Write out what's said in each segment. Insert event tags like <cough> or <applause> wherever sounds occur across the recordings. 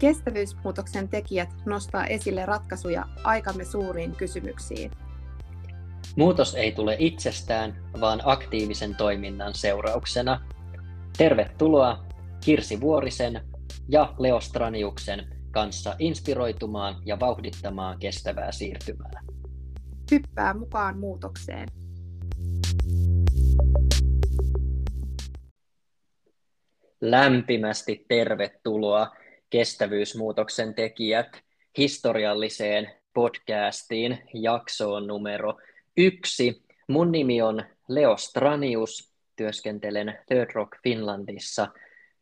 Kestävyysmuutoksen tekijät nostaa esille ratkaisuja aikamme suuriin kysymyksiin. Muutos ei tule itsestään, vaan aktiivisen toiminnan seurauksena. Tervetuloa Kirsi Vuorisen ja Leo Straniuksen kanssa inspiroitumaan ja vauhdittamaan kestävää siirtymää. Hyppää mukaan muutokseen. Lämpimästi tervetuloa kestävyysmuutoksen tekijät historialliseen podcastiin jaksoon numero yksi. Mun nimi on Leo Stranius, työskentelen Third Rock Finlandissa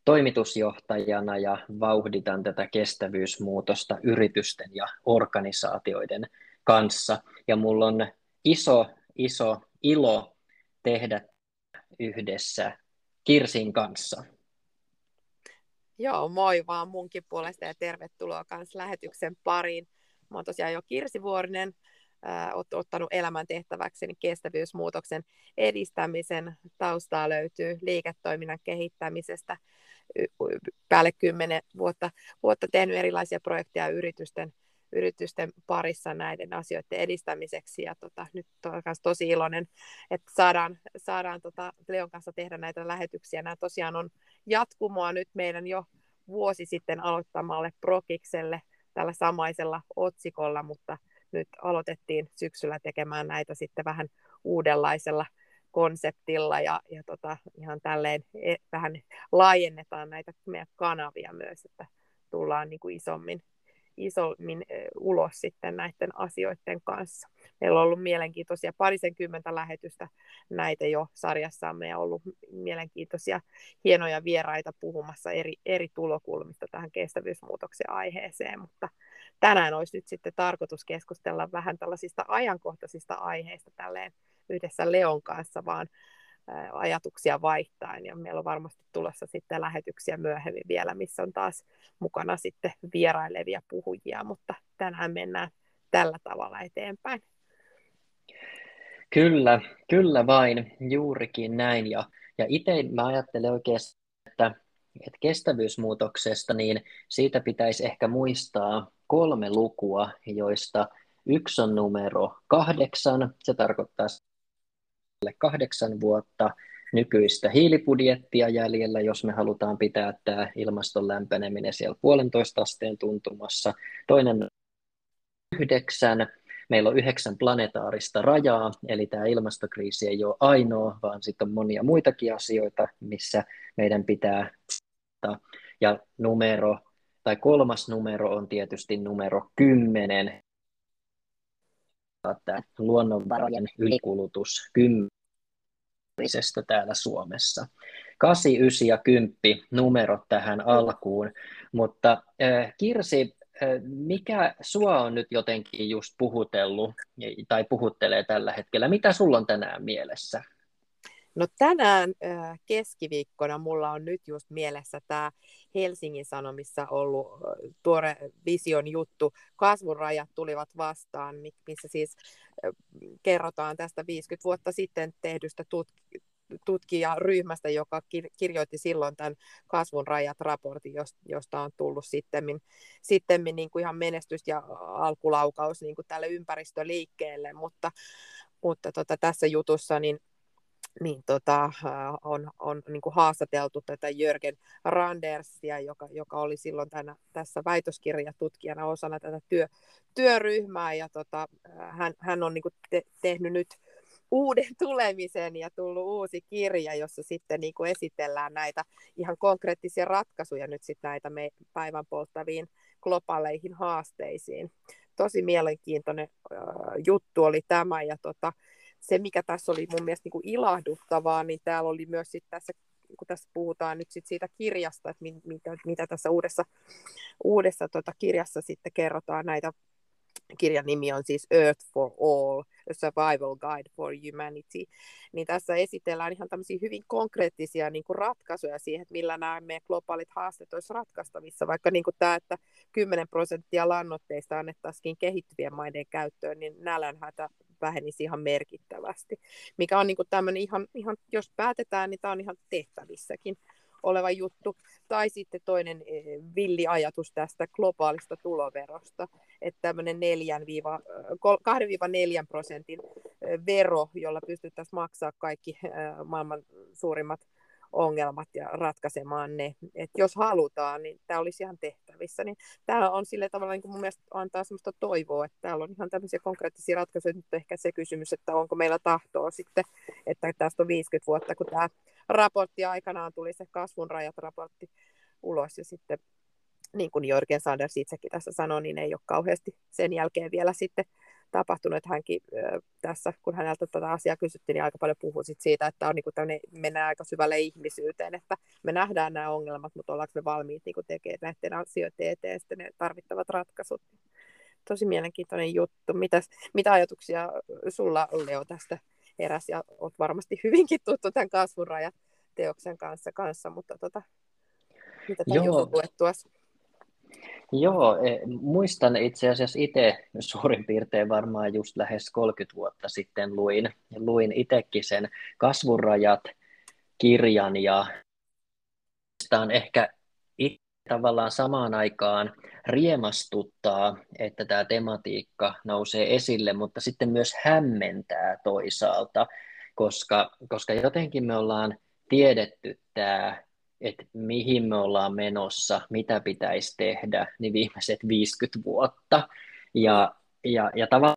toimitusjohtajana ja vauhditan tätä kestävyysmuutosta yritysten ja organisaatioiden kanssa. Ja mulla on iso, iso ilo tehdä yhdessä Kirsin kanssa. Joo, moi vaan munkin puolesta ja tervetuloa myös lähetyksen pariin. Mä oon tosiaan jo Kirsi Vuorinen, äh, ottanut elämän tehtäväkseni kestävyysmuutoksen edistämisen. Taustaa löytyy liiketoiminnan kehittämisestä. Päälle kymmenen vuotta, vuotta tehnyt erilaisia projekteja yritysten, yritysten parissa näiden asioiden edistämiseksi. Ja tota, nyt on tosi iloinen, että saadaan, saadaan tota Leon kanssa tehdä näitä lähetyksiä. Nämä tosiaan on jatkumoa nyt meidän jo vuosi sitten aloittamalle Prokikselle tällä samaisella otsikolla, mutta nyt aloitettiin syksyllä tekemään näitä sitten vähän uudenlaisella konseptilla ja, ja tota, ihan tälleen e, vähän laajennetaan näitä meidän kanavia myös, että tullaan niin kuin isommin isommin ulos sitten näiden asioiden kanssa. Meillä on ollut mielenkiintoisia parisenkymmentä lähetystä näitä jo sarjassamme ja ollut mielenkiintoisia hienoja vieraita puhumassa eri, eri tulokulmista tähän kestävyysmuutoksen aiheeseen, mutta tänään olisi nyt sitten tarkoitus keskustella vähän tällaisista ajankohtaisista aiheista tälleen yhdessä Leon kanssa, vaan ajatuksia vaihtaen ja meillä on varmasti tulossa sitten lähetyksiä myöhemmin vielä, missä on taas mukana sitten vierailevia puhujia, mutta tänään mennään tällä tavalla eteenpäin. Kyllä, kyllä vain, juurikin näin. Ja, ja itse mä ajattelen oikeastaan, että, että kestävyysmuutoksesta, niin siitä pitäisi ehkä muistaa kolme lukua, joista yksi on numero kahdeksan, se tarkoittaa kahdeksan vuotta nykyistä hiilibudjettia jäljellä, jos me halutaan pitää tämä ilmaston lämpeneminen siellä puolentoista asteen tuntumassa. Toinen yhdeksän, meillä on yhdeksän planetaarista rajaa, eli tämä ilmastokriisi ei ole ainoa, vaan sitten on monia muitakin asioita, missä meidän pitää ja numero, tai kolmas numero on tietysti numero kymmenen, tämä luonnonvarojen ylikulutus kymmenestä täällä Suomessa. 8, 9 ja 10 numerot tähän alkuun, mutta äh, Kirsi, äh, mikä sua on nyt jotenkin just puhutellut tai puhuttelee tällä hetkellä? Mitä sulla on tänään mielessä? No tänään keskiviikkona mulla on nyt just mielessä tämä Helsingin Sanomissa ollut tuore vision juttu. Kasvurajat tulivat vastaan, missä siis kerrotaan tästä 50 vuotta sitten tehdystä tut- tutkijaryhmästä, joka kirjoitti silloin tämän kasvun rajat-raportin, josta on tullut sitten, sitten niin ihan menestys ja alkulaukaus niin kuin tälle ympäristöliikkeelle, mutta, mutta tota, tässä jutussa niin niin tota, on, on niin kuin haastateltu tätä Jörgen Randersia, joka, joka oli silloin tänä, tässä väitöskirjatutkijana osana tätä työ, työryhmää, ja tota, hän, hän on niin kuin te, tehnyt nyt uuden <laughs> tulemisen ja tullut uusi kirja, jossa sitten niin kuin esitellään näitä ihan konkreettisia ratkaisuja nyt sitten näitä me päivän polttaviin globaaleihin haasteisiin. Tosi mielenkiintoinen äh, juttu oli tämä, ja tota, se, mikä tässä oli mun mielestä niin kuin ilahduttavaa, niin täällä oli myös sit tässä kun tässä puhutaan nyt sit siitä kirjasta, että mitä, mitä tässä uudessa, uudessa tota kirjassa sitten kerrotaan. Näitä kirjan nimi on siis Earth for All, A Survival Guide for Humanity, niin tässä esitellään ihan tämmöisiä hyvin konkreettisia niin kuin ratkaisuja siihen, että millä nämä meidän globaalit haasteet olisi ratkaistavissa, vaikka niin kuin tämä, että 10 prosenttia lannoitteista annettaisiin kehittyvien maiden käyttöön, niin nälänhätä vähenisi ihan merkittävästi, mikä on niin kuin tämmöinen ihan, ihan, jos päätetään, niin tämä on ihan tehtävissäkin oleva juttu. Tai sitten toinen e, villi ajatus tästä globaalista tuloverosta, että tämmöinen 2-4 prosentin vero, jolla pystyttäisiin maksaa kaikki maailman suurimmat ongelmat ja ratkaisemaan ne. Et jos halutaan, niin tämä olisi ihan tehtävissä. Niin tämä on sille tavalla niin kuin mun mielestä antaa sellaista toivoa, että täällä on ihan tämmöisiä konkreettisia ratkaisuja. Nyt ehkä se kysymys, että onko meillä tahtoa sitten, että tästä on 50 vuotta, kun tämä raportti aikanaan tuli, se kasvun rajat raportti ulos ja sitten niin kuin Jörgen Sanders itsekin tässä sanoi, niin ei ole kauheasti sen jälkeen vielä sitten tapahtunut, että hänkin äh, tässä, kun häneltä tätä asiaa kysyttiin, niin aika paljon puhui sit siitä, että on niinku mennään aika syvälle ihmisyyteen, että me nähdään nämä ongelmat, mutta ollaanko me valmiit niinku tekemään näiden asioiden eteen sitten ne tarvittavat ratkaisut. Tosi mielenkiintoinen juttu. Mitäs, mitä ajatuksia sulla, Leo, tästä heräs, ja olet varmasti hyvinkin tuttu tämän kasvurajat teoksen kanssa, kanssa mutta tota, mitä tämä Joo. tuossa? Joo, e, muistan itse asiassa itse suurin piirtein varmaan just lähes 30 vuotta sitten luin, luin itsekin sen Kasvurajat kirjan ja on ehkä tavallaan samaan aikaan riemastuttaa, että tämä tematiikka nousee esille, mutta sitten myös hämmentää toisaalta, koska, koska jotenkin me ollaan tiedetty tämä että mihin me ollaan menossa, mitä pitäisi tehdä, niin viimeiset 50 vuotta. Ja, ja, ja tavallaan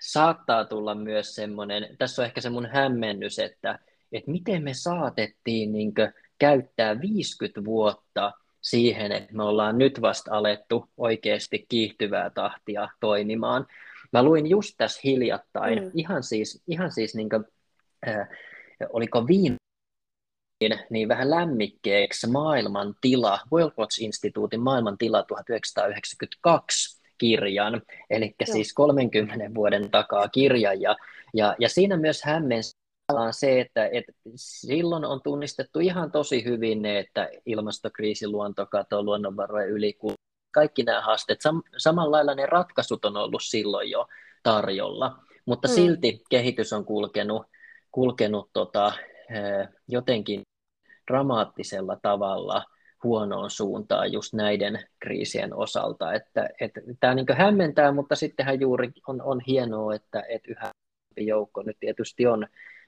saattaa tulla myös semmoinen, tässä on ehkä se mun hämmennys, että, että miten me saatettiin niin käyttää 50 vuotta siihen, että me ollaan nyt vasta alettu oikeasti kiihtyvää tahtia toimimaan. Mä luin just tässä hiljattain, mm. ihan siis, ihan siis niin kuin, äh, oliko viime niin, niin vähän lämmikkeeksi maailman tila, World Watch-instituutin maailman tila 1992 kirjan, eli siis 30 vuoden takaa kirja, ja, ja, ja siinä myös hämmensi se, että, että silloin on tunnistettu ihan tosi hyvin ne, että ilmastokriisi, luontokato, luonnonvarojen ylikulu, kaikki nämä haasteet, sam, samalla lailla ne ratkaisut on ollut silloin jo tarjolla, mutta mm. silti kehitys on kulkenut, kulkenut tota, jotenkin dramaattisella tavalla huonoon suuntaan just näiden kriisien osalta. Että, että tämä niin hämmentää, mutta sittenhän juuri on, on hienoa, että, että yhä joukko nyt tietysti on,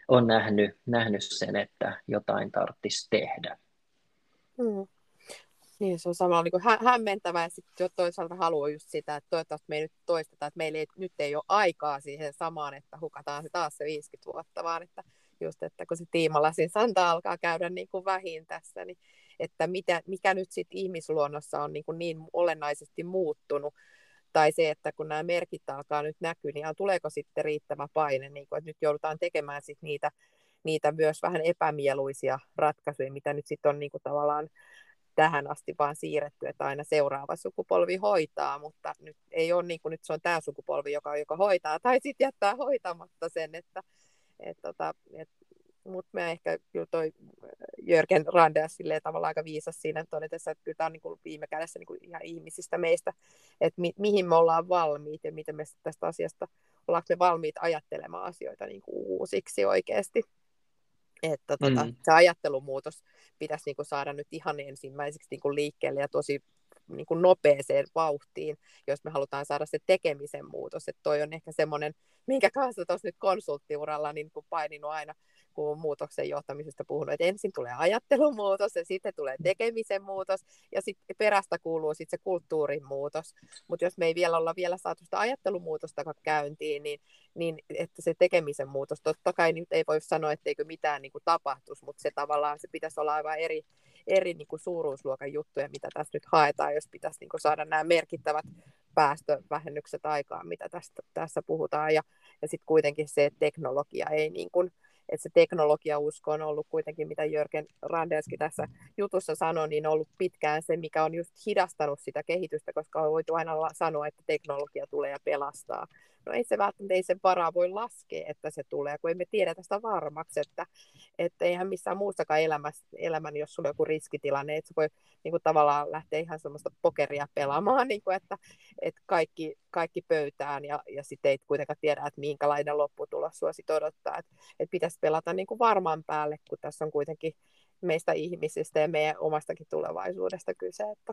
on nähnyt, nähnyt sen, että jotain tarvitsisi tehdä. Mm. Niin, se on samalla niin hä- ja sitten toisaalta haluaa just sitä, että toivottavasti me ei nyt toisteta, että meillä ei, nyt ei ole aikaa siihen samaan, että hukataan se taas se 50 vuotta, vaan että just, että kun se tiimalasin santa alkaa käydä niin kuin vähin tässä, niin että mitä, mikä nyt sitten ihmisluonnossa on niin, kuin niin olennaisesti muuttunut, tai se, että kun nämä merkit alkaa nyt näkyä, niin tuleeko sitten riittävä paine, niin kuin, että nyt joudutaan tekemään sit niitä, niitä myös vähän epämieluisia ratkaisuja, mitä nyt sitten on niin kuin tavallaan tähän asti vaan siirretty, että aina seuraava sukupolvi hoitaa, mutta nyt ei ole niin kuin nyt se on tämä sukupolvi, joka, joka hoitaa, tai sitten jättää hoitamatta sen, että, et, tota, et, mutta mä ehkä kyllä toi äh, Jörgen Randers silleen tavallaan aika viisas siinä todetessa, että kyllä tämä on niin kuin viime kädessä niin kuin ihan ihmisistä meistä, että mi- mihin me ollaan valmiit ja miten me tästä asiasta, ollaanko me valmiit ajattelemaan asioita niin kuin uusiksi oikeasti. Että tota, mm. se ajattelumuutos pitäisi niin kuin saada nyt ihan ensimmäiseksi niin kuin liikkeelle ja tosi niin kuin nopeeseen vauhtiin, jos me halutaan saada se tekemisen muutos. Että toi on ehkä semmoinen, minkä kanssa tuossa nyt konsulttiuralla niin kuin paininut aina kun muutoksen johtamisesta puhunut, että ensin tulee ajattelumuutos ja sitten tulee tekemisen muutos ja sitten perästä kuuluu sitten se kulttuurin muutos. Mutta jos me ei vielä olla vielä saatu sitä ajattelumuutosta käyntiin, niin, niin että se tekemisen muutos, totta kai nyt ei voi sanoa, etteikö mitään niin kuin tapahtuisi, mutta se tavallaan se pitäisi olla aivan eri, eri niin kuin suuruusluokan juttuja, mitä tässä nyt haetaan, jos pitäisi niin kuin saada nämä merkittävät päästövähennykset aikaan, mitä tästä, tässä puhutaan. Ja, ja sitten kuitenkin se, että teknologia ei niin kuin, että se teknologiausko on ollut kuitenkin, mitä Jörgen Randelski tässä jutussa sanoi, niin on ollut pitkään se, mikä on just hidastanut sitä kehitystä, koska on voitu aina sanoa, että teknologia tulee ja pelastaa. No ei se välttämättä, ei sen varaa voi laskea, että se tulee, kun emme tiedä tästä varmaksi, että, että eihän missään muussakaan elämässä, elämän, jos sulla on joku riskitilanne, että se voi niin kuin tavallaan lähteä ihan semmoista pokeria pelaamaan, niin kuin, että, että kaikki, kaikki pöytään ja, ja sitten ei kuitenkaan tiedä, että minkälainen lopputulos sua sitten odottaa, että, että pitäisi pelata niin kuin varmaan päälle, kun tässä on kuitenkin meistä ihmisistä ja meidän omastakin tulevaisuudesta kyse. Että...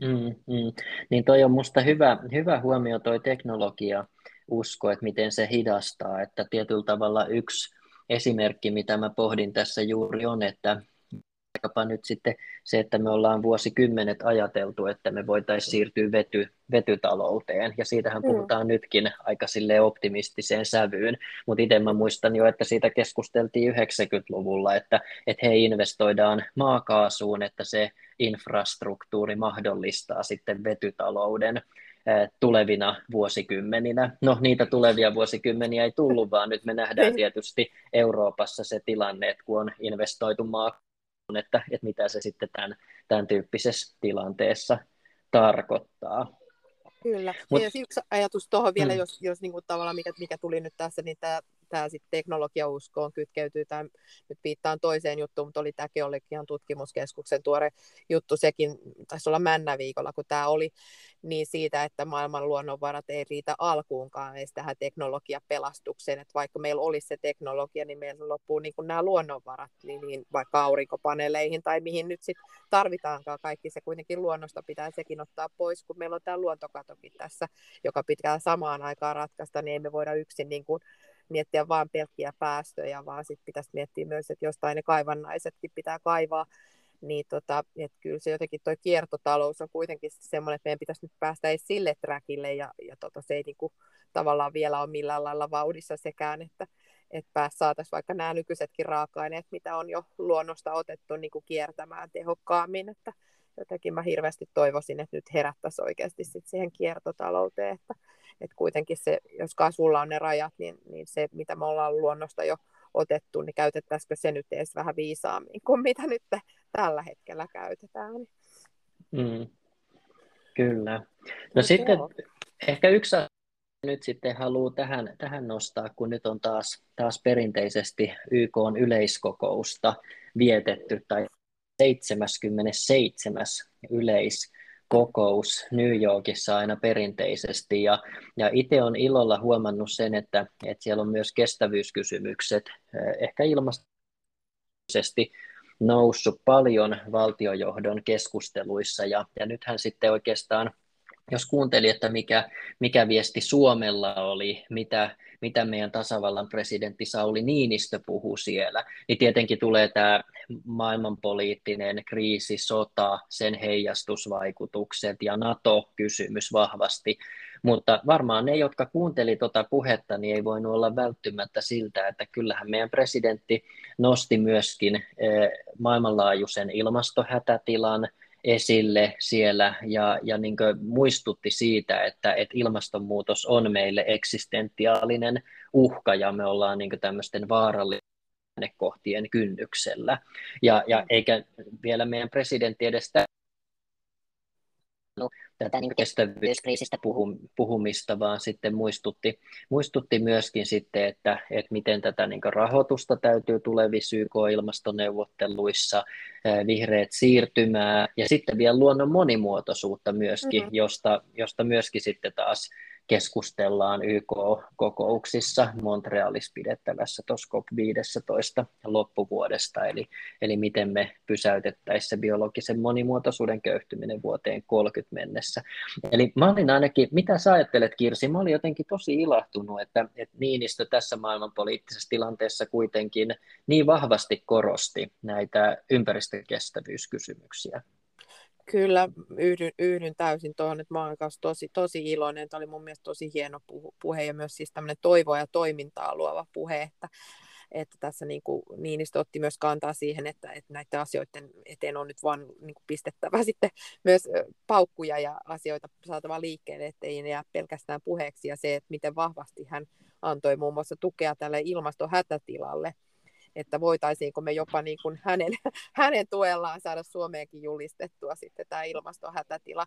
Mm, mm. Niin toi on musta hyvä, hyvä huomio toi teknologia usko, että miten se hidastaa, että tietyllä tavalla yksi esimerkki, mitä mä pohdin tässä juuri on, että vaikkapa nyt sitten se, että me ollaan vuosikymmenet ajateltu, että me voitaisiin siirtyä vety, vetytalouteen, ja siitähän mm. puhutaan nytkin aika sille optimistiseen sävyyn, mutta itse mä muistan jo, että siitä keskusteltiin 90-luvulla, että, että he investoidaan maakaasuun, että se infrastruktuuri mahdollistaa sitten vetytalouden, tulevina vuosikymmeninä. No niitä tulevia vuosikymmeniä ei tullut, vaan nyt me nähdään niin. tietysti Euroopassa se tilanne, että kun on investoitu maa että, että mitä se sitten tämän, tämän tyyppisessä tilanteessa tarkoittaa. Kyllä. Mut, ja yksi ajatus tuohon vielä, mm. jos, jos niin kuin tavallaan mikä, mikä tuli nyt tässä, niin tämä tämä sitten teknologiauskoon kytkeytyy, tämä nyt viittaan toiseen juttuun, mutta oli tämä Geologian tutkimuskeskuksen tuore juttu, sekin taisi olla männä viikolla, kun tämä oli, niin siitä, että maailman luonnonvarat ei riitä alkuunkaan edes tähän teknologiapelastukseen, että vaikka meillä olisi se teknologia, niin meillä loppuu niin kuin nämä luonnonvarat, niin, niin vaikka aurinkopaneeleihin tai mihin nyt sitten tarvitaankaan kaikki, se kuitenkin luonnosta pitää sekin ottaa pois, kun meillä on tämä luontokatokin tässä, joka pitää samaan aikaan ratkaista, niin ei me voida yksin niin kuin miettiä vain pelkkiä päästöjä, vaan sitten pitäisi miettiä myös, että jostain ne kaivannaisetkin pitää kaivaa, niin tota, että kyllä se jotenkin tuo kiertotalous on kuitenkin semmoinen, että meidän pitäisi nyt päästä ei sille trackille ja, ja tota, se ei niinku, tavallaan vielä ole millään lailla vauhdissa sekään, että, että saataisiin vaikka nämä nykyisetkin raaka-aineet, mitä on jo luonnosta otettu niin kuin kiertämään tehokkaammin, että jotenkin mä hirveästi toivoisin, että nyt herättäisiin oikeasti sit siihen kiertotalouteen, että, että kuitenkin se, jos kasvulla on ne rajat, niin, niin se, mitä me ollaan luonnosta jo otettu, niin käytettäisikö se nyt edes vähän viisaammin kuin mitä nyt tällä hetkellä käytetään. Mm. Kyllä. No, no sitten joo. ehkä yksi nyt sitten haluaa tähän, tähän nostaa, kun nyt on taas, taas perinteisesti YK on yleiskokousta vietetty tai 77. yleis kokous New Yorkissa aina perinteisesti ja, ja itse on ilolla huomannut sen, että, että siellä on myös kestävyyskysymykset, eh, ehkä ilmastollisesti noussut paljon valtiojohdon keskusteluissa ja, ja nythän sitten oikeastaan jos kuunteli, että mikä, mikä viesti Suomella oli, mitä, mitä meidän tasavallan presidentti Sauli Niinistö puhuu siellä, niin tietenkin tulee tämä maailmanpoliittinen kriisi, sota, sen heijastusvaikutukset ja NATO-kysymys vahvasti. Mutta varmaan ne, jotka kuunteli tuota puhetta, niin ei voinut olla välttymättä siltä, että kyllähän meidän presidentti nosti myöskin eh, maailmanlaajuisen ilmastohätätilan, esille siellä ja, ja niin muistutti siitä, että, että ilmastonmuutos on meille eksistentiaalinen uhka ja me ollaan niin tämmöisten vaarallisten kohtien kynnyksellä. Ja, ja eikä vielä meidän presidentti edes tätä niin kestävyyskriisistä puhumista, vaan sitten muistutti, muistutti myöskin sitten, että, että miten tätä niin rahoitusta täytyy tulevissa YK-ilmastoneuvotteluissa, vihreät siirtymää ja sitten vielä luonnon monimuotoisuutta myöskin, mm-hmm. josta, josta myöskin sitten taas keskustellaan YK-kokouksissa Montrealissa pidettävässä tuossa COP15 loppuvuodesta, eli, eli miten me pysäytettäisiin se biologisen monimuotoisuuden köyhtyminen vuoteen 30 mennessä. Eli mä olin ainakin, mitä sä ajattelet Kirsi, mä olin jotenkin tosi ilahtunut, että, että Niinistö tässä maailmanpoliittisessa tilanteessa kuitenkin niin vahvasti korosti näitä ympäristökestävyyskysymyksiä. Kyllä, yhdyn, yhdyn täysin tuohon, että mä olen kanssa tosi, tosi iloinen. Tämä oli mun mielestä tosi hieno puhe ja myös siis tämmöinen toivoa ja toimintaa luova puhe, että, että tässä niin kuin Niinistö otti myös kantaa siihen, että, että näiden asioiden eteen on nyt vaan niin kuin pistettävä <laughs> sitten myös paukkuja ja asioita saatava liikkeelle, ettei jää pelkästään puheeksi ja se, että miten vahvasti hän antoi muun muassa tukea tälle ilmastohätätilalle että voitaisiinko me jopa niin kuin hänen, <laughs> hänen tuellaan saada Suomeenkin julistettua sitten tämä ilmastohätätila,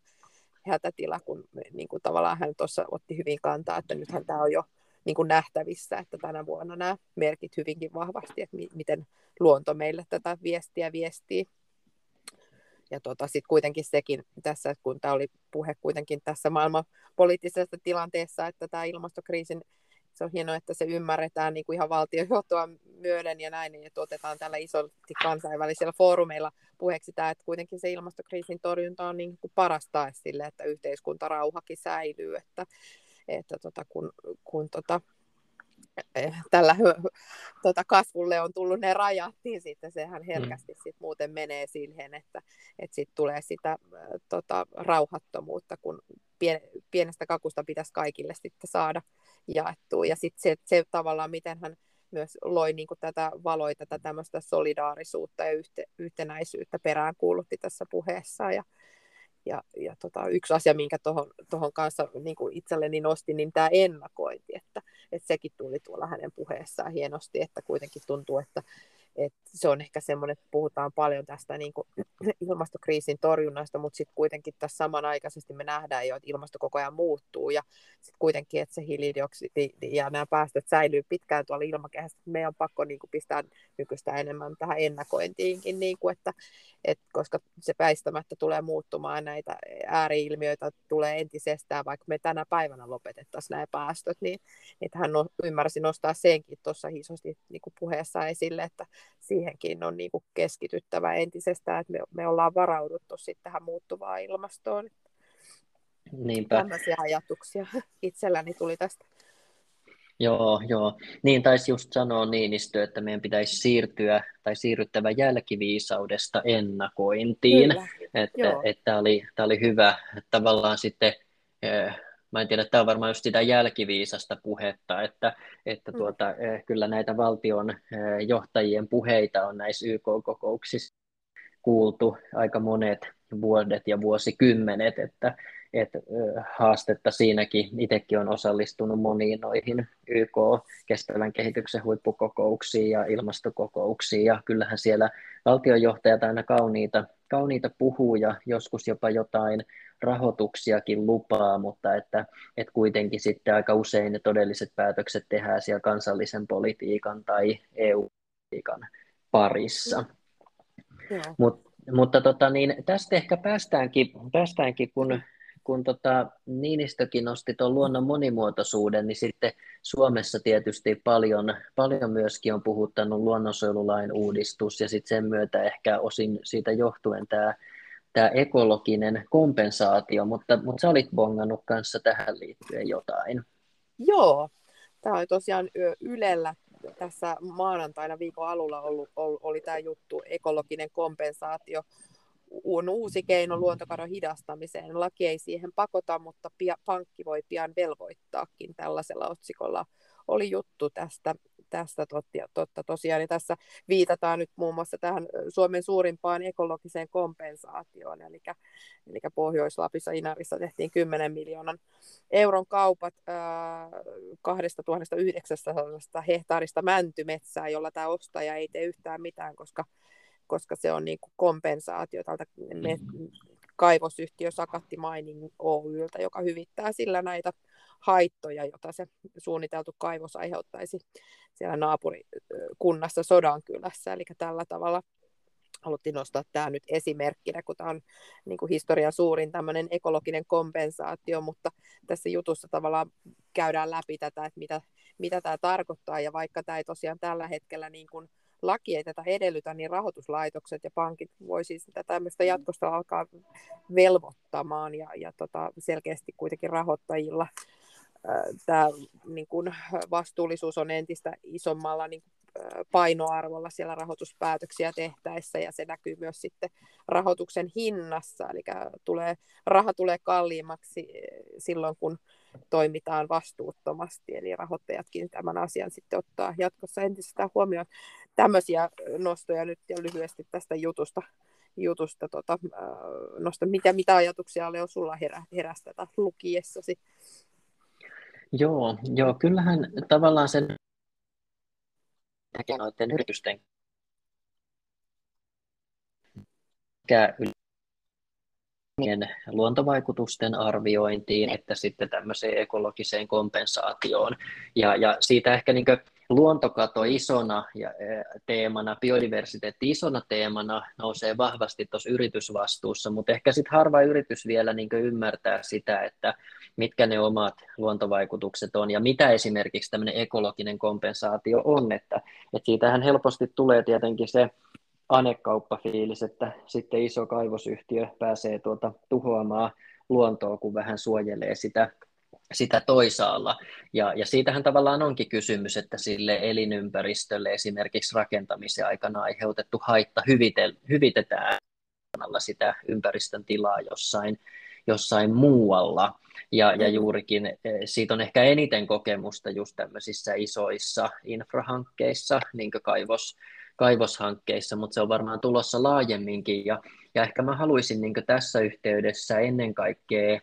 hätätila, kun niin kuin tavallaan hän tuossa otti hyvin kantaa, että nythän tämä on jo niin kuin nähtävissä, että tänä vuonna nämä merkit hyvinkin vahvasti, että mi- miten luonto meille tätä viestiä viestii. Ja tota, sitten kuitenkin sekin tässä, kun tämä oli puhe kuitenkin tässä maailman poliittisessa tilanteessa, että tämä ilmastokriisin se on hienoa, että se ymmärretään niin kuin ihan valtiojohtoa myöden ja näin, niin että otetaan tällä isolti kansainvälisillä foorumeilla puheeksi tämä, että kuitenkin se ilmastokriisin torjunta on niin kuin paras tae sille, että yhteiskuntarauhakin säilyy, että, että tota, kun, kun tota, eh, tällä tota, kasvulle on tullut ne rajat, niin sitten sehän mm. herkästi mm. sit muuten menee siihen, että, että sitten tulee sitä tota, rauhattomuutta, kun pien, pienestä kakusta pitäisi kaikille sitten saada jaettua. Ja sitten se, se tavallaan, miten hän myös loi niin kuin tätä, valoi tätä tämmöistä solidaarisuutta ja yhte, yhtenäisyyttä perään kuulutti tässä puheessa. Ja, ja, ja tota, yksi asia, minkä tuohon kanssa niin kuin itselleni nosti, niin tämä ennakointi, että, että sekin tuli tuolla hänen puheessaan hienosti, että kuitenkin tuntuu, että, et se on ehkä semmoinen, että puhutaan paljon tästä niin kuin ilmastokriisin torjunnasta, mutta sitten kuitenkin tässä samanaikaisesti me nähdään jo, että ilmasto koko ajan muuttuu ja sitten kuitenkin, että se hiilidioksidi ja nämä päästöt säilyy pitkään tuolla ilmakehässä. Meidän on pakko niin kuin pistää nykyistä enemmän tähän ennakointiinkin, niin kuin, että, et, koska se väistämättä tulee muuttumaan, näitä ääriilmiöitä tulee entisestään, vaikka me tänä päivänä lopetettaisiin nämä päästöt, niin että hän no, ymmärsi nostaa senkin tuossa isosti niin kuin puheessa esille, että siihenkin on niin kuin keskityttävä entisestään, että me, me ollaan varauduttu sitten tähän muuttuvaan ilmastoon. Niinpä. Tällaisia ajatuksia <laughs> itselläni tuli tästä. Joo, joo. Niin taisi just sanoa Niinistö, että meidän pitäisi siirtyä tai siirryttävä jälkiviisaudesta ennakointiin. Kyllä. Että, että tämä, oli, tämä oli hyvä tavallaan sitten eh, mä en tiedä, tämä on varmaan just sitä jälkiviisasta puhetta, että, että mm. tuota, eh, kyllä näitä valtion eh, johtajien puheita on näissä YK-kokouksissa kuultu aika monet vuodet ja vuosikymmenet, että, että eh, haastetta siinäkin itsekin on osallistunut moniin noihin YK kestävän kehityksen huippukokouksiin ja ilmastokokouksiin ja kyllähän siellä valtionjohtajat aina kauniita, kauniita puhuu ja joskus jopa jotain rahoituksiakin lupaa, mutta että, että kuitenkin sitten aika usein ne todelliset päätökset tehdään siellä kansallisen politiikan tai EU-politiikan parissa. Mut, mutta tota, niin tästä ehkä päästäänkin, päästäänkin kun, kun tota Niinistökin nosti tuon luonnon monimuotoisuuden, niin sitten Suomessa tietysti paljon, paljon myöskin on puhuttanut luonnonsuojelulain uudistus ja sitten sen myötä ehkä osin siitä johtuen tämä tämä ekologinen kompensaatio, mutta, mutta sä olit bongannut kanssa tähän liittyen jotain. Joo, tämä oli tosiaan Ylellä tässä maanantaina viikon alulla ollut, oli tämä juttu ekologinen kompensaatio, on uusi keino luontokadon hidastamiseen. Laki ei siihen pakota, mutta pia, pankki voi pian velvoittaakin tällaisella otsikolla. Oli juttu tästä tästä totta, totta tosiaan. Niin tässä viitataan nyt muun muassa tähän Suomen suurimpaan ekologiseen kompensaatioon, eli, eli Pohjois-Lapissa Inarissa tehtiin 10 miljoonan euron kaupat äh, 2900 hehtaarista mäntymetsää, jolla tämä ostaja ei tee yhtään mitään, koska koska se on niin kuin kompensaatio tältä me, kaivosyhtiö Sakatti Mining Oyltä, joka hyvittää sillä näitä haittoja, joita se suunniteltu kaivos aiheuttaisi siellä naapurikunnassa Sodankylässä. Eli tällä tavalla haluttiin nostaa tämä nyt esimerkkinä, kun tämä on niin kuin historian suurin tämmöinen ekologinen kompensaatio, mutta tässä jutussa tavallaan käydään läpi tätä, että mitä, mitä tämä tarkoittaa, ja vaikka tämä ei tosiaan tällä hetkellä niin kuin laki ei tätä edellytä, niin rahoituslaitokset ja pankit voisivat sitä tämmöistä jatkosta alkaa velvoittamaan, ja, ja tota, selkeästi kuitenkin rahoittajilla tämä niin kuin vastuullisuus on entistä isommalla niin painoarvolla siellä rahoituspäätöksiä tehtäessä ja se näkyy myös sitten rahoituksen hinnassa, eli tulee, raha tulee kalliimmaksi silloin, kun toimitaan vastuuttomasti, eli rahoittajatkin tämän asian sitten ottaa jatkossa entisestään huomioon. Tämmöisiä nostoja nyt ja lyhyesti tästä jutusta, jutusta tota, nosta, mitä, mitä ajatuksia oli sulla herä, herästä lukiessasi? Joo, joo, kyllähän tavallaan sen noiden yritysten luontovaikutusten arviointiin, että sitten tämmöiseen ekologiseen kompensaatioon. Ja, ja siitä ehkä niin luontokato isona ja, teemana, biodiversiteetti isona teemana nousee vahvasti tuossa yritysvastuussa, mutta ehkä sitten harva yritys vielä niin ymmärtää sitä, että mitkä ne omat luontovaikutukset on ja mitä esimerkiksi tämmöinen ekologinen kompensaatio on, että, että siitähän helposti tulee tietenkin se anekauppafiilis, että sitten iso kaivosyhtiö pääsee tuota tuhoamaan luontoa, kun vähän suojelee sitä, sitä toisaalla. Ja, ja siitähän tavallaan onkin kysymys, että sille elinympäristölle esimerkiksi rakentamisen aikana aiheutettu haitta hyvitel, hyvitetään sitä ympäristön tilaa jossain, jossain muualla. Ja, ja mm. juurikin e, siitä on ehkä eniten kokemusta just tämmöisissä isoissa infrahankkeissa, niin kuin kaivos, kaivoshankkeissa, mutta se on varmaan tulossa laajemminkin. Ja, ja ehkä mä haluaisin niin tässä yhteydessä ennen kaikkea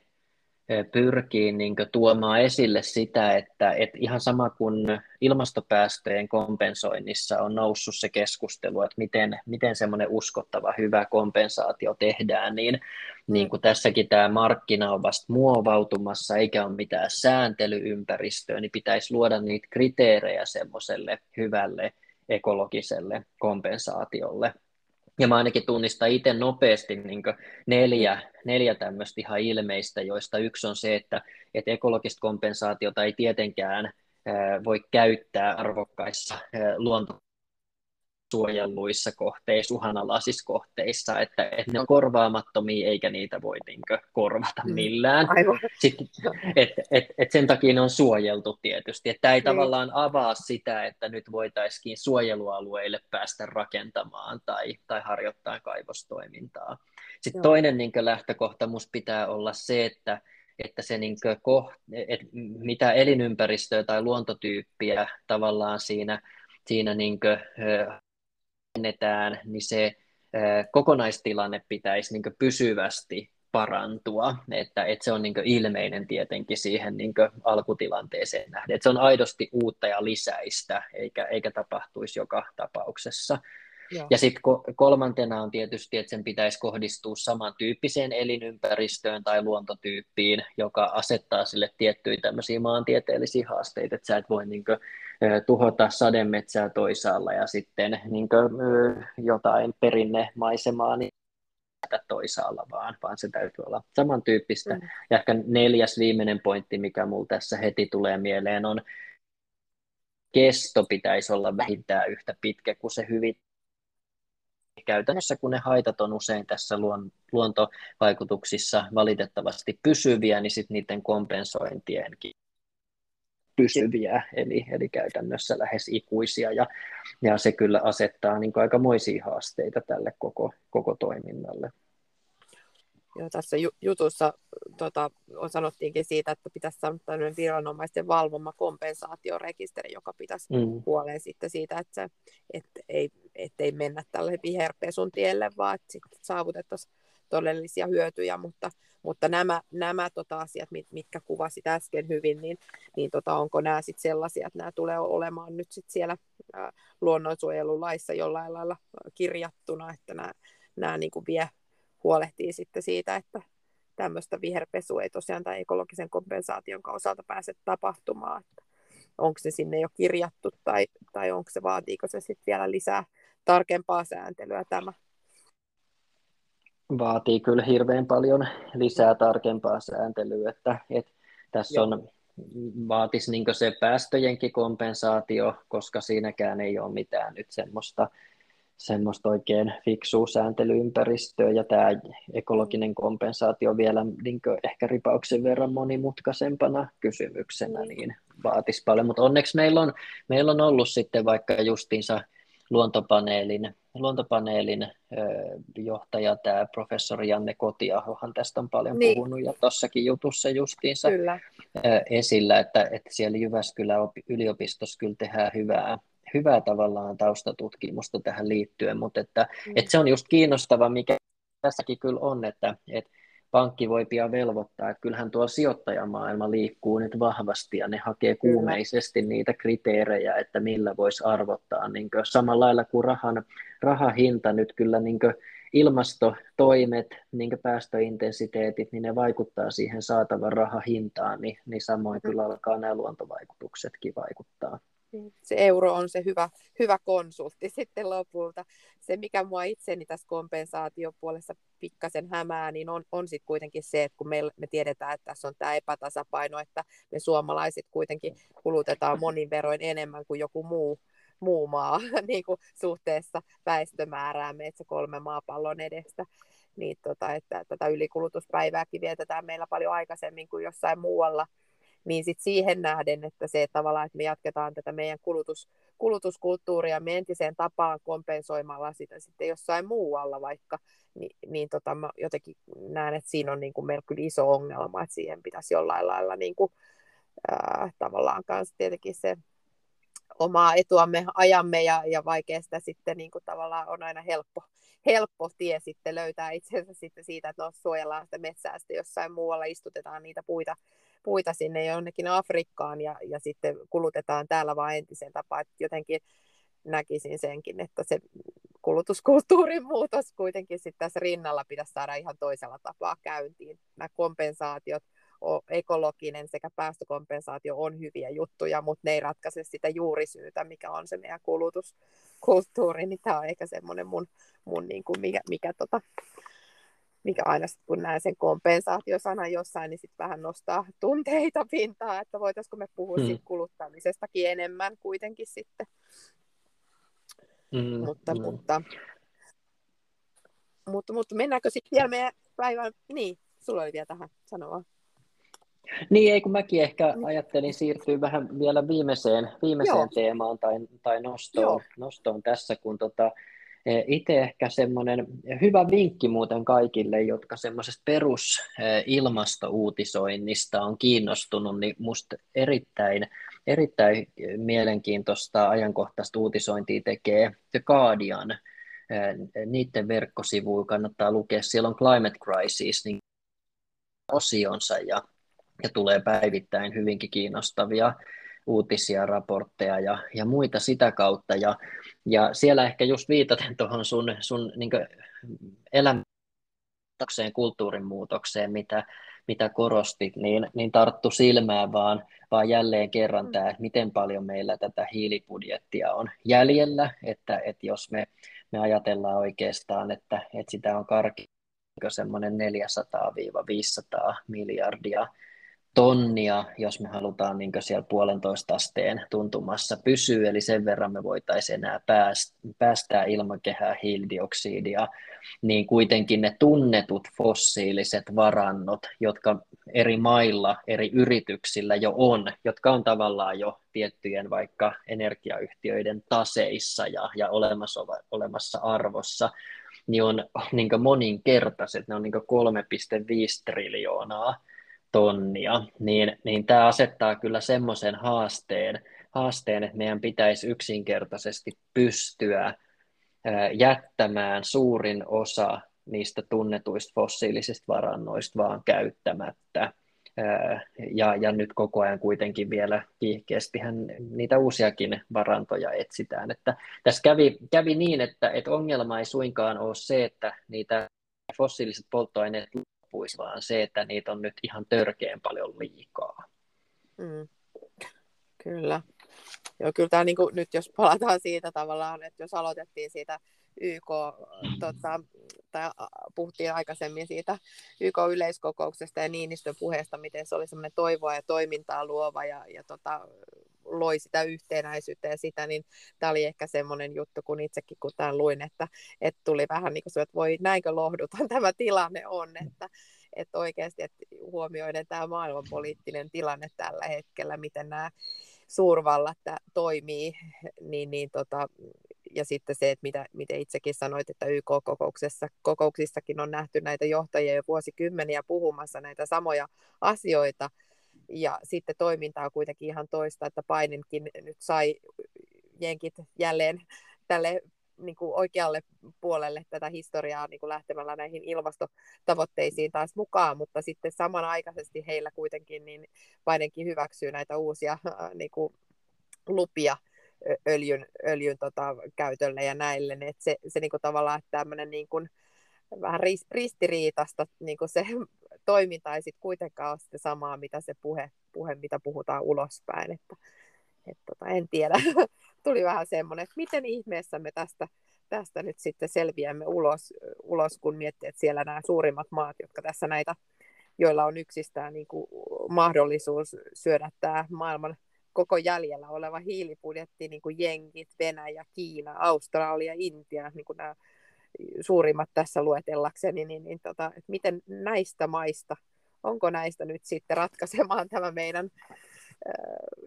pyrkii niin tuomaan esille sitä, että, että ihan sama kuin ilmastopäästöjen kompensoinnissa on noussut se keskustelu, että miten, miten semmoinen uskottava hyvä kompensaatio tehdään, niin, niin kuin tässäkin tämä markkina on vasta muovautumassa eikä ole mitään sääntelyympäristöä, niin pitäisi luoda niitä kriteerejä semmoiselle hyvälle ekologiselle kompensaatiolle. Ja mä ainakin tunnistan itse nopeasti niin neljä, neljä tämmöistä ihan ilmeistä, joista yksi on se, että, että ekologista kompensaatiota ei tietenkään voi käyttää arvokkaissa luonto suojelluissa kohteissa, uhanalaisissa kohteissa, että, että ne on korvaamattomia eikä niitä voi niinkö korvata mm. millään. Aivan. Sitten, et, et, et sen takia ne on suojeltu tietysti. Että tämä ei niin. tavallaan avaa sitä, että nyt voitaisiin suojelualueille päästä rakentamaan tai, tai harjoittaa kaivostoimintaa. Sitten Joo. toinen niin lähtökohta minusta pitää olla se, että että se niin koht, et mitä elinympäristöä tai luontotyyppiä tavallaan siinä, siinä niin kuin, vähennetään, niin se kokonaistilanne pitäisi niin pysyvästi parantua, että, että se on niin ilmeinen tietenkin siihen niin alkutilanteeseen nähden, että se on aidosti uutta ja lisäistä, eikä, eikä tapahtuisi joka tapauksessa. Joo. Ja sitten kolmantena on tietysti, että sen pitäisi kohdistua samantyyppiseen elinympäristöön tai luontotyyppiin, joka asettaa sille tiettyjä tämmöisiä maantieteellisiä haasteita, että sä et voi niin tuhota sademetsää toisaalla ja sitten niin kuin, jotain perinnemaisemaa niin toisaalla, vaan, vaan se täytyy olla samantyyppistä. Mm. Ja ehkä neljäs viimeinen pointti, mikä mulla tässä heti tulee mieleen, on kesto pitäisi olla vähintään yhtä pitkä kuin se hyvin käytännössä, kun ne haitat on usein tässä luontovaikutuksissa valitettavasti pysyviä, niin sitten niiden kompensointienkin pysyviä, eli, eli käytännössä lähes ikuisia, ja, ja se kyllä asettaa niin aikamoisia haasteita tälle koko, koko toiminnalle. Joo, tässä jutussa tota, on sanottiinkin siitä, että pitäisi saada tämmöinen viranomaisten valvoma kompensaatiorekisteri, joka pitäisi mm. huoleen sitten siitä, että, se, että ei, ettei mennä tälle viherpesun tielle, vaan että saavutettaisiin todellisia hyötyjä, mutta, mutta nämä, nämä tota asiat, mitkä kuvasit äsken hyvin, niin, niin tota, onko nämä sitten sellaisia, että nämä tulee olemaan nyt sit siellä ää, luonnonsuojelulaissa jollain lailla kirjattuna, että nämä, nämä niin kuin vie huolehtii sitten siitä, että tämmöistä viherpesua ei tosiaan tai ekologisen kompensaation osalta pääse tapahtumaan. Että onko se sinne jo kirjattu tai, tai onko se, vaatiiko se sitten vielä lisää tarkempaa sääntelyä tämä? Vaatii kyllä hirveän paljon lisää tarkempaa sääntelyä, että, että tässä Joo. on vaatisi niin se päästöjenkin kompensaatio, koska siinäkään ei ole mitään nyt semmoista semmoista oikein fiksua sääntelyympäristöä ja tämä ekologinen kompensaatio vielä niin ehkä ripauksen verran monimutkaisempana kysymyksenä mm. niin vaatisi paljon, mutta onneksi meillä on, meillä on ollut sitten vaikka justiinsa luontopaneelin, luontopaneelin johtaja, tämä professori Janne Kotiahohan tästä on paljon niin. puhunut ja tuossakin jutussa justiinsa kyllä. esillä, että, että siellä Jyväskylän yliopistossa kyllä tehdään hyvää, hyvää tavallaan taustatutkimusta tähän liittyen, mutta että, mm. että se on just kiinnostava, mikä tässäkin kyllä on, että, että pankki voi pian velvoittaa, että kyllähän tuo sijoittajamaailma liikkuu nyt vahvasti ja ne hakee kuumeisesti niitä kriteerejä, että millä voisi arvottaa. Niin kuin, samalla lailla kuin rahan, rahahinta nyt kyllä niin kuin ilmastotoimet, niin kuin päästöintensiteetit, niin ne vaikuttaa siihen saatavan rahahintaan, niin, niin samoin kyllä alkaa nämä luontovaikutuksetkin vaikuttaa. Se euro on se hyvä, hyvä konsultti <laughs> sitten lopulta. Se, mikä mua itseni tässä kompensaatiopuolessa pikkasen hämää, niin on, on sitten kuitenkin se, että kun me, me tiedetään, että tässä on tämä epätasapaino, että me suomalaiset kuitenkin kulutetaan monin veroin enemmän kuin joku muu, muu maa <laughs> niin kuin suhteessa väestömääräämme, että se kolme maapallon edestä niin tota, että tätä ylikulutuspäivääkin vietetään meillä paljon aikaisemmin kuin jossain muualla, niin sit siihen nähden, että se että tavallaan, että me jatketaan tätä meidän kulutus, kulutuskulttuuria me entiseen tapaan kompensoimalla sitä sitten jossain muualla vaikka, niin, niin tota, mä jotenkin näen, että siinä on niin kuin meillä kyllä iso ongelma, että siihen pitäisi jollain lailla niin kuin, ää, tavallaan kanssa tietenkin se omaa etuamme ajamme ja, ja vaikea sitä sitten niin kuin tavallaan on aina helppo, helppo tie sitten löytää itsensä sitten siitä, että no, suojellaan sitä metsää sitten jossain muualla, istutetaan niitä puita, puita sinne jonnekin Afrikkaan ja, ja sitten kulutetaan täällä vaan entisen tapaan, että jotenkin näkisin senkin, että se kulutuskulttuurin muutos kuitenkin sitten tässä rinnalla pitäisi saada ihan toisella tapaa käyntiin. Nämä kompensaatiot, ekologinen sekä päästökompensaatio on hyviä juttuja, mutta ne ei ratkaise sitä juurisyytä, mikä on se meidän kulutuskulttuuri, niin tämä on ehkä semmoinen mun, mun niin kuin mikä, mikä, tota, mikä aina sit, kun näen sen kompensaatiosanan jossain, niin sitten vähän nostaa tunteita pintaa, että voitaisiko me puhua siitä kuluttamisestakin enemmän kuitenkin sitten. Hmm. Mutta, hmm. mutta, mutta, mutta mennäänkö sitten vielä meidän päivän, niin, sulla oli vielä tähän sanoa. Niin, ei kun mäkin ehkä ajattelin siirtyä vähän vielä viimeiseen, viimeiseen Joo. teemaan tai, tai nostoon, nostoon tässä, kun tota, itse ehkä semmoinen hyvä vinkki muuten kaikille, jotka semmoisesta perus e, ilmastouutisoinnista on kiinnostunut, niin musta erittäin, erittäin mielenkiintoista ajankohtaista uutisointia tekee The Guardian. Niiden verkkosivuja kannattaa lukea, siellä on Climate Crisis, niin osionsa ja ja tulee päivittäin hyvinkin kiinnostavia uutisia, raportteja ja, ja muita sitä kautta. Ja, ja siellä ehkä just viitaten tuohon sun, sun niin elämäkseen, kulttuurin muutokseen, mitä, mitä korostit, niin, niin tarttu silmään vaan, vaan jälleen kerran mm. tämä, että miten paljon meillä tätä hiilibudjettia on jäljellä, että, että jos me, me ajatellaan oikeastaan, että, että sitä on karki semmoinen 400-500 miljardia tonnia, jos me halutaan niin siellä puolentoista asteen tuntumassa pysyä, eli sen verran me voitaisiin enää päästää ilmakehää hiilidioksidia, niin kuitenkin ne tunnetut fossiiliset varannot, jotka eri mailla, eri yrityksillä jo on, jotka on tavallaan jo tiettyjen vaikka energiayhtiöiden taseissa ja, ja olemassa, olemassa arvossa, niin on niin moninkertaiset, ne on niin 3,5 triljoonaa tonnia, niin, niin tämä asettaa kyllä semmoisen haasteen, haasteen, että meidän pitäisi yksinkertaisesti pystyä jättämään suurin osa niistä tunnetuista fossiilisista varannoista vaan käyttämättä. Ja, ja nyt koko ajan kuitenkin vielä kiihkeästihän niitä uusiakin varantoja etsitään. Että tässä kävi, kävi niin, että, että ongelma ei suinkaan ole se, että niitä fossiiliset polttoaineet loppuisi, vaan se, että niitä on nyt ihan törkeän paljon liikaa. Mm. Kyllä. Joo, kyllä tämä niin kuin, nyt jos palataan siitä tavallaan, että jos aloitettiin siitä YK, tota, tai puhuttiin aikaisemmin siitä YK-yleiskokouksesta ja Niinistön puheesta, miten se oli semmoinen toivoa ja toimintaa luova ja, ja tota, loi sitä yhtenäisyyttä ja sitä, niin tämä oli ehkä semmoinen juttu, kun itsekin kun tämän luin, että, että tuli vähän niin kuin että voi näinkö lohdutan tämä tilanne on, että, että oikeasti että huomioiden tämä maailmanpoliittinen tilanne tällä hetkellä, miten nämä suurvallat toimii, niin, niin tota, ja sitten se, että mitä, miten itsekin sanoit, että YK-kokouksessa, kokouksissakin on nähty näitä johtajia jo vuosikymmeniä puhumassa näitä samoja asioita, ja sitten toiminta on kuitenkin ihan toista, että paininkin nyt sai jenkit jälleen tälle niin kuin oikealle puolelle tätä historiaa niin kuin lähtemällä näihin ilmastotavoitteisiin taas mukaan, mutta sitten samanaikaisesti heillä kuitenkin niin painenkin hyväksyy näitä uusia niin kuin lupia öljyn, öljyn tota, käytölle ja näille, niin että se, se niin kuin tavallaan tämmöinen niin kuin, vähän ristiriitasta niin kuin se toiminta ei sitten kuitenkaan ole sitä samaa, mitä se puhe, puhe mitä puhutaan ulospäin. Että, et tota, en tiedä. <laughs> Tuli vähän semmoinen, että miten ihmeessä me tästä, tästä nyt sitten selviämme ulos, ulos, kun miettii, että siellä nämä suurimmat maat, jotka tässä näitä, joilla on yksistään niin kuin mahdollisuus syödä tämä maailman koko jäljellä oleva hiilibudjetti, niin kuin Jenkit, Venäjä, Kiina, Australia, Intia, niin kuin nämä suurimmat tässä luetellakseni, niin, niin tota, että miten näistä maista, onko näistä nyt sitten ratkaisemaan tämä meidän äh,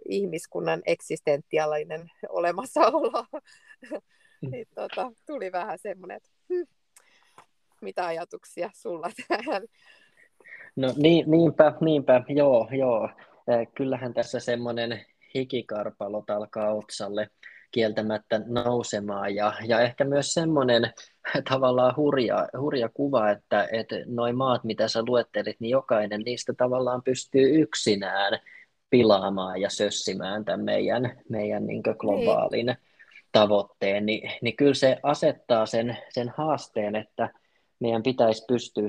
ihmiskunnan eksistentiaalinen olemassaolo, mm. niin tota, tuli vähän semmoinen, että hm, mitä ajatuksia sulla tähän? No niin, niinpä, niinpä, joo, joo. Kyllähän tässä semmoinen hikikarpalot alkaa otsalle kieltämättä nousemaan ja, ja ehkä myös semmoinen <laughs> tavallaan hurja, hurja kuva, että, että noin maat, mitä sä luettelit, niin jokainen niistä tavallaan pystyy yksinään pilaamaan ja sössimään tämän meidän, meidän niin globaalin niin. tavoitteen, niin, niin kyllä se asettaa sen, sen haasteen, että meidän pitäisi pystyä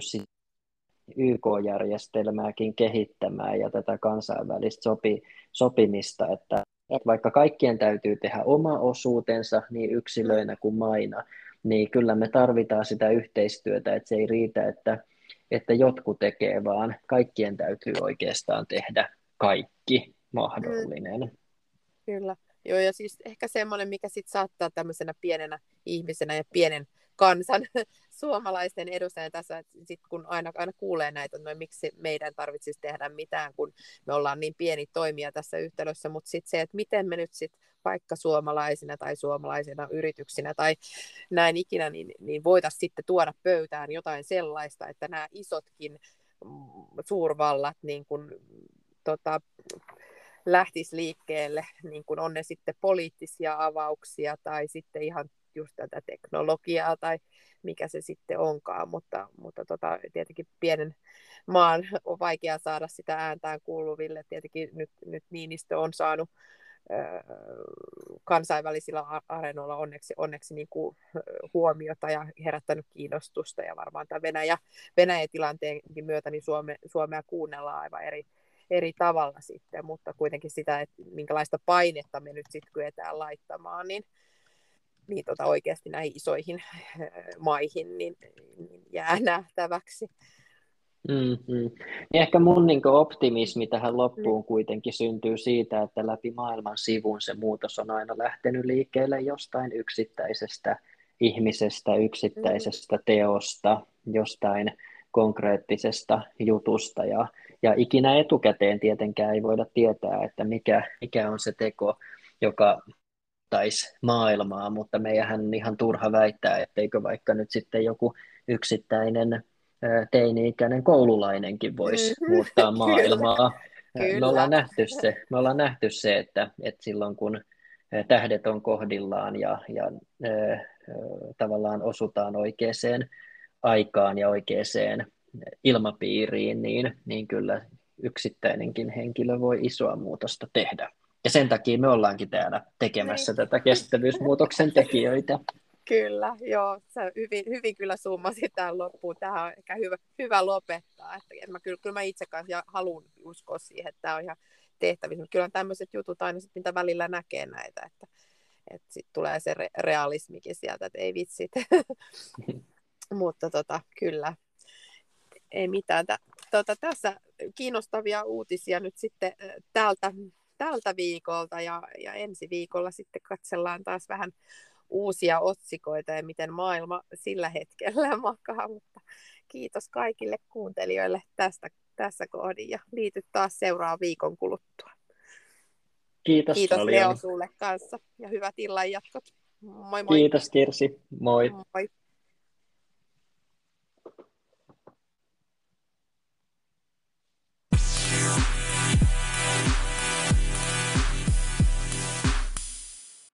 YK-järjestelmääkin kehittämään ja tätä kansainvälistä sopi, sopimista, että vaikka kaikkien täytyy tehdä oma osuutensa niin yksilöinä kuin maina, niin kyllä me tarvitaan sitä yhteistyötä, että se ei riitä, että, että jotkut tekee, vaan kaikkien täytyy oikeastaan tehdä kaikki mahdollinen. Kyllä. Joo, ja siis ehkä semmoinen, mikä sitten saattaa tämmöisenä pienenä ihmisenä ja pienen kansan <laughs> suomalaisten edustajien tässä, että sit kun aina, aina kuulee näitä, no miksi meidän tarvitsisi tehdä mitään, kun me ollaan niin pieni toimija tässä yhtälössä, mutta sitten se, että miten me nyt sitten vaikka suomalaisina tai suomalaisina yrityksinä tai näin ikinä, niin, niin voitaisiin sitten tuoda pöytään jotain sellaista, että nämä isotkin mm, suurvallat niin kun, tota, lähtisi liikkeelle, niin kun on ne sitten poliittisia avauksia tai sitten ihan just tätä teknologiaa tai mikä se sitten onkaan, mutta, mutta tota, tietenkin pienen maan on vaikea saada sitä ääntään kuuluville. Tietenkin nyt, nyt Niinistö on saanut kansainvälisillä areenoilla onneksi, onneksi niin kuin huomiota ja herättänyt kiinnostusta ja varmaan tämän Venäjä, Venäjän tilanteenkin myötä niin Suome, Suomea kuunnellaan aivan eri, eri tavalla sitten, mutta kuitenkin sitä, että minkälaista painetta me nyt sitten kyetään laittamaan, niin, niin tota oikeasti näihin isoihin maihin niin, niin jää <laughs> nähtäväksi. Mm-hmm. Niin ehkä mun niin optimismi tähän loppuun mm. kuitenkin syntyy siitä, että läpi maailman sivun se muutos on aina lähtenyt liikkeelle jostain yksittäisestä ihmisestä, yksittäisestä mm. teosta, jostain konkreettisesta jutusta ja, ja ikinä etukäteen tietenkään ei voida tietää, että mikä, mikä on se teko, joka taisi maailmaa, mutta meidän on ihan turha väittää, etteikö vaikka nyt sitten joku yksittäinen teini-ikäinen koululainenkin voisi mm-hmm. muuttaa <laughs> maailmaa. Kyllä. Me, ollaan nähty se, me ollaan nähty se, että, että silloin kun tähdet on kohdillaan ja, ja äh, tavallaan osutaan oikeaan aikaan ja oikeaan ilmapiiriin, niin, niin kyllä yksittäinenkin henkilö voi isoa muutosta tehdä. Ja sen takia me ollaankin täällä tekemässä niin. tätä kestävyysmuutoksen tekijöitä. <laughs> Kyllä, joo, sä hyvin, hyvin kyllä summasit tähän loppuun. Tähän on ehkä hyvä, hyvä lopettaa. Että mä, kyllä, kyllä mä itse kanssa haluan uskoa siihen, että tämä on ihan tehtävissä. Mutta kyllä on tämmöiset jutut aina, sit, mitä välillä näkee näitä, että, että sitten tulee se re- realismikin sieltä, että ei vitsit. <laughs> Mutta tota, kyllä, ei mitään. Tä, tota, tässä kiinnostavia uutisia nyt sitten täältä, tältä viikolta ja, ja ensi viikolla sitten katsellaan taas vähän uusia otsikoita ja miten maailma sillä hetkellä <laughs> makaa, mutta kiitos kaikille kuuntelijoille tästä, tässä kohdin ja liity taas seuraavan viikon kuluttua. Kiitos, Kiitos paljon. Leo sulle kanssa ja hyvät illan jatkot. Moi moi. Kiitos Kirsi, moi. Moi.